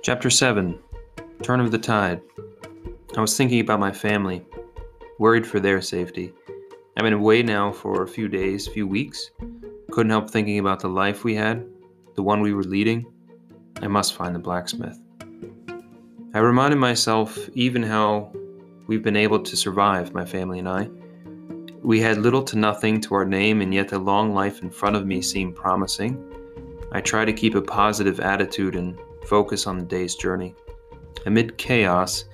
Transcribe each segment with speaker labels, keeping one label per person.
Speaker 1: Chapter 7 Turn of the Tide. I was thinking about my family, worried for their safety. I've been away now for a few days, few weeks. Couldn't help thinking about the life we had, the one we were leading. I must find the blacksmith. I reminded myself even how we've been able to survive, my family and I. We had little to nothing to our name, and yet the long life in front of me seemed promising. I try to keep a positive attitude and focus on the day's journey. Amid chaos,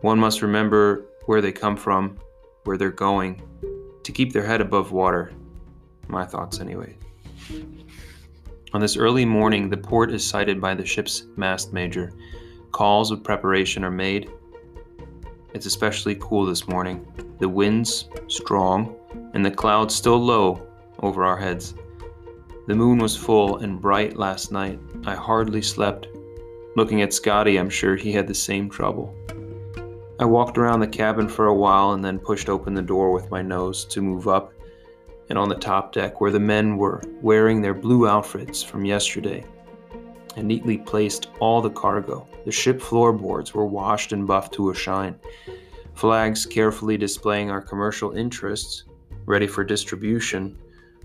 Speaker 1: one must remember where they come from, where they're going, to keep their head above water. My thoughts, anyway. On this early morning, the port is sighted by the ship's mast major. Calls of preparation are made. It's especially cool this morning. The wind's strong, and the clouds still low over our heads. The moon was full and bright last night. I hardly slept. Looking at Scotty, I'm sure he had the same trouble. I walked around the cabin for a while and then pushed open the door with my nose to move up and on the top deck where the men were wearing their blue outfits from yesterday. I neatly placed all the cargo. The ship floorboards were washed and buffed to a shine. Flags carefully displaying our commercial interests, ready for distribution,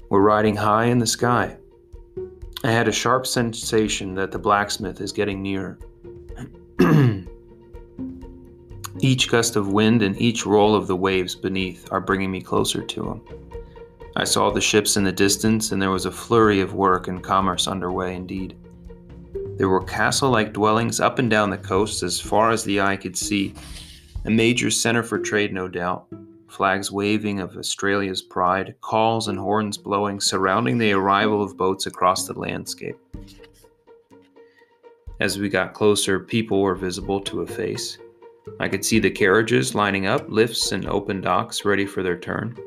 Speaker 1: were riding high in the sky. I had a sharp sensation that the blacksmith is getting nearer. Each gust of wind and each roll of the waves beneath are bringing me closer to him. I saw the ships in the distance, and there was a flurry of work and commerce underway indeed. There were castle like dwellings up and down the coast as far as the eye could see, a major center for trade, no doubt. Flags waving of Australia's pride, calls and horns blowing, surrounding the arrival of boats across the landscape. As we got closer, people were visible to a face. I could see the carriages lining up, lifts and open docks ready for their turn.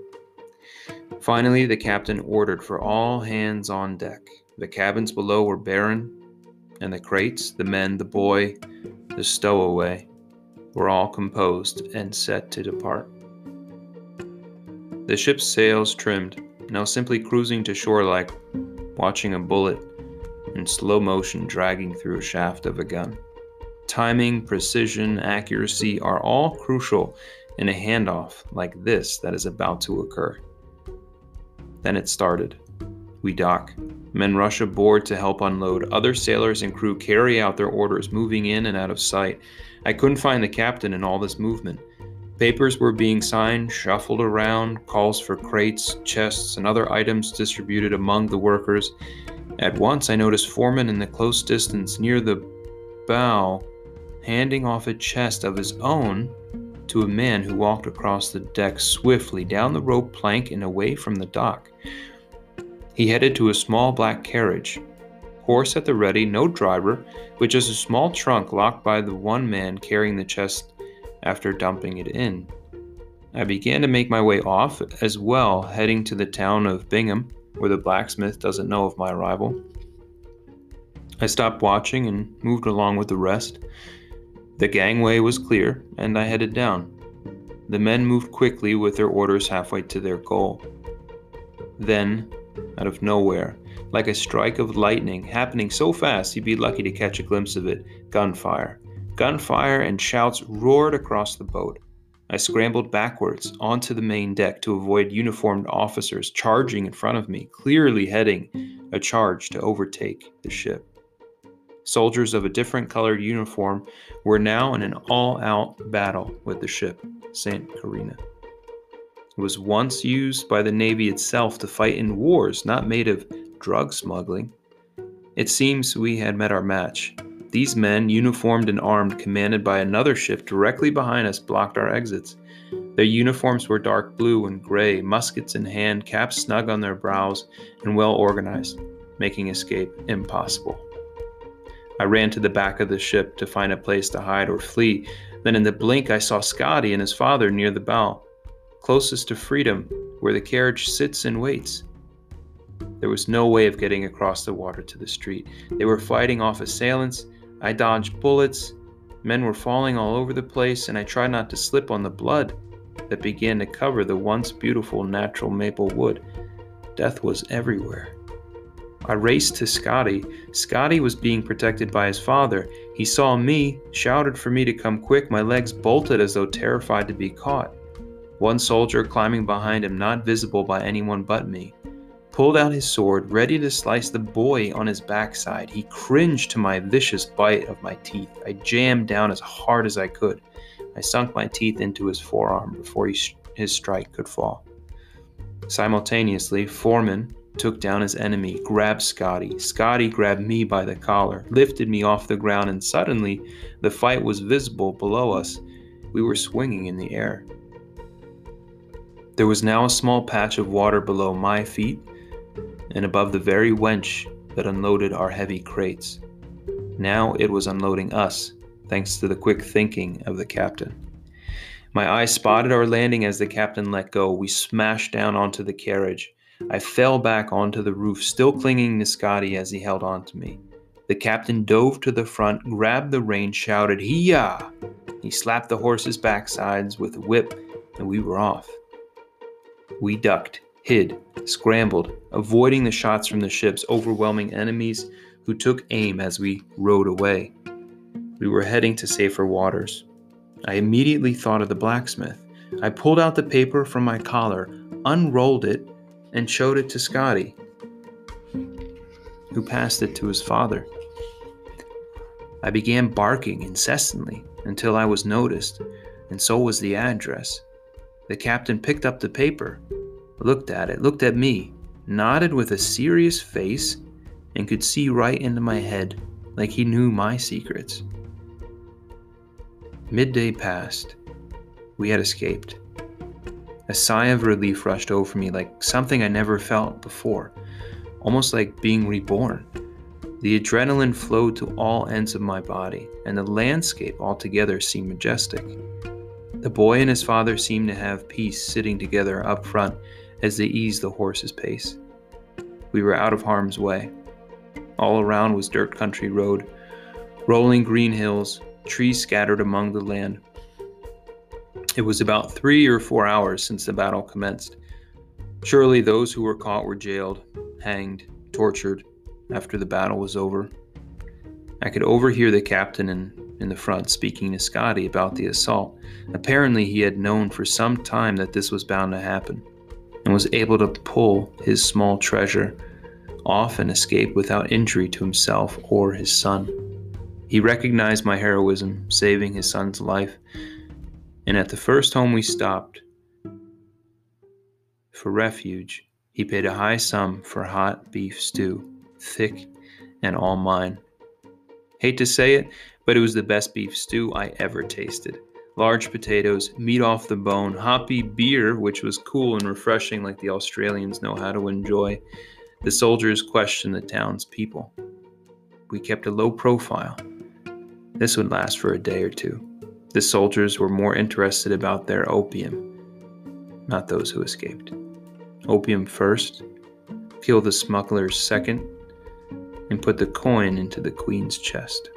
Speaker 1: Finally, the captain ordered for all hands on deck. The cabins below were barren, and the crates, the men, the boy, the stowaway, were all composed and set to depart. The ship's sails trimmed, now simply cruising to shore like watching a bullet in slow motion dragging through a shaft of a gun. Timing, precision, accuracy are all crucial in a handoff like this that is about to occur. Then it started. We dock. Men rush aboard to help unload. Other sailors and crew carry out their orders, moving in and out of sight. I couldn't find the captain in all this movement. Papers were being signed, shuffled around, calls for crates, chests, and other items distributed among the workers. At once, I noticed Foreman in the close distance near the bow handing off a chest of his own to a man who walked across the deck swiftly down the rope plank and away from the dock. He headed to a small black carriage. Horse at the ready, no driver, with just a small trunk locked by the one man carrying the chest after dumping it in. I began to make my way off as well, heading to the town of Bingham, where the blacksmith doesn't know of my arrival. I stopped watching and moved along with the rest. The gangway was clear, and I headed down. The men moved quickly with their orders halfway to their goal. Then, out of nowhere, like a strike of lightning happening so fast you'd be lucky to catch a glimpse of it, gunfire. Gunfire and shouts roared across the boat. I scrambled backwards onto the main deck to avoid uniformed officers charging in front of me, clearly heading a charge to overtake the ship. Soldiers of a different colored uniform were now in an all out battle with the ship, St. Carina. It was once used by the Navy itself to fight in wars not made of drug smuggling. It seems we had met our match. These men, uniformed and armed, commanded by another ship directly behind us, blocked our exits. Their uniforms were dark blue and gray, muskets in hand, caps snug on their brows, and well organized, making escape impossible. I ran to the back of the ship to find a place to hide or flee. Then, in the blink, I saw Scotty and his father near the bow, closest to freedom, where the carriage sits and waits. There was no way of getting across the water to the street. They were fighting off assailants. I dodged bullets. Men were falling all over the place, and I tried not to slip on the blood that began to cover the once beautiful natural maple wood. Death was everywhere. I raced to Scotty. Scotty was being protected by his father. He saw me, shouted for me to come quick. My legs bolted as though terrified to be caught. One soldier climbing behind him, not visible by anyone but me, pulled out his sword, ready to slice the boy on his backside. He cringed to my vicious bite of my teeth. I jammed down as hard as I could. I sunk my teeth into his forearm before he, his strike could fall. Simultaneously, Foreman took down his enemy, grabbed Scotty. Scotty grabbed me by the collar, lifted me off the ground, and suddenly the fight was visible below us. We were swinging in the air. There was now a small patch of water below my feet and above the very wench that unloaded our heavy crates. Now it was unloading us, thanks to the quick thinking of the captain. My eye spotted our landing as the captain let go. We smashed down onto the carriage. I fell back onto the roof, still clinging to Scotty as he held on to me. The captain dove to the front, grabbed the rein, shouted, Hee-yah! He slapped the horses' backsides with a whip, and we were off. We ducked, hid, scrambled, avoiding the shots from the ship's overwhelming enemies who took aim as we rode away. We were heading to safer waters. I immediately thought of the blacksmith. I pulled out the paper from my collar, unrolled it, and showed it to Scotty, who passed it to his father. I began barking incessantly until I was noticed, and so was the address. The captain picked up the paper, looked at it, looked at me, nodded with a serious face, and could see right into my head like he knew my secrets. Midday passed. We had escaped. A sigh of relief rushed over me like something I never felt before, almost like being reborn. The adrenaline flowed to all ends of my body, and the landscape altogether seemed majestic. The boy and his father seemed to have peace sitting together up front as they eased the horse's pace. We were out of harm's way. All around was dirt country road, rolling green hills, trees scattered among the land. It was about three or four hours since the battle commenced. Surely those who were caught were jailed, hanged, tortured after the battle was over. I could overhear the captain in, in the front speaking to Scotty about the assault. Apparently, he had known for some time that this was bound to happen and was able to pull his small treasure off and escape without injury to himself or his son. He recognized my heroism, saving his son's life, and at the first home we stopped for refuge, he paid a high sum for hot beef stew, thick and all mine. Hate to say it, but it was the best beef stew I ever tasted large potatoes, meat off the bone, hoppy beer, which was cool and refreshing like the Australians know how to enjoy. The soldiers questioned the town's people. We kept a low profile. This would last for a day or two. The soldiers were more interested about their opium, not those who escaped. Opium first, kill the smugglers second, and put the coin into the queen's chest.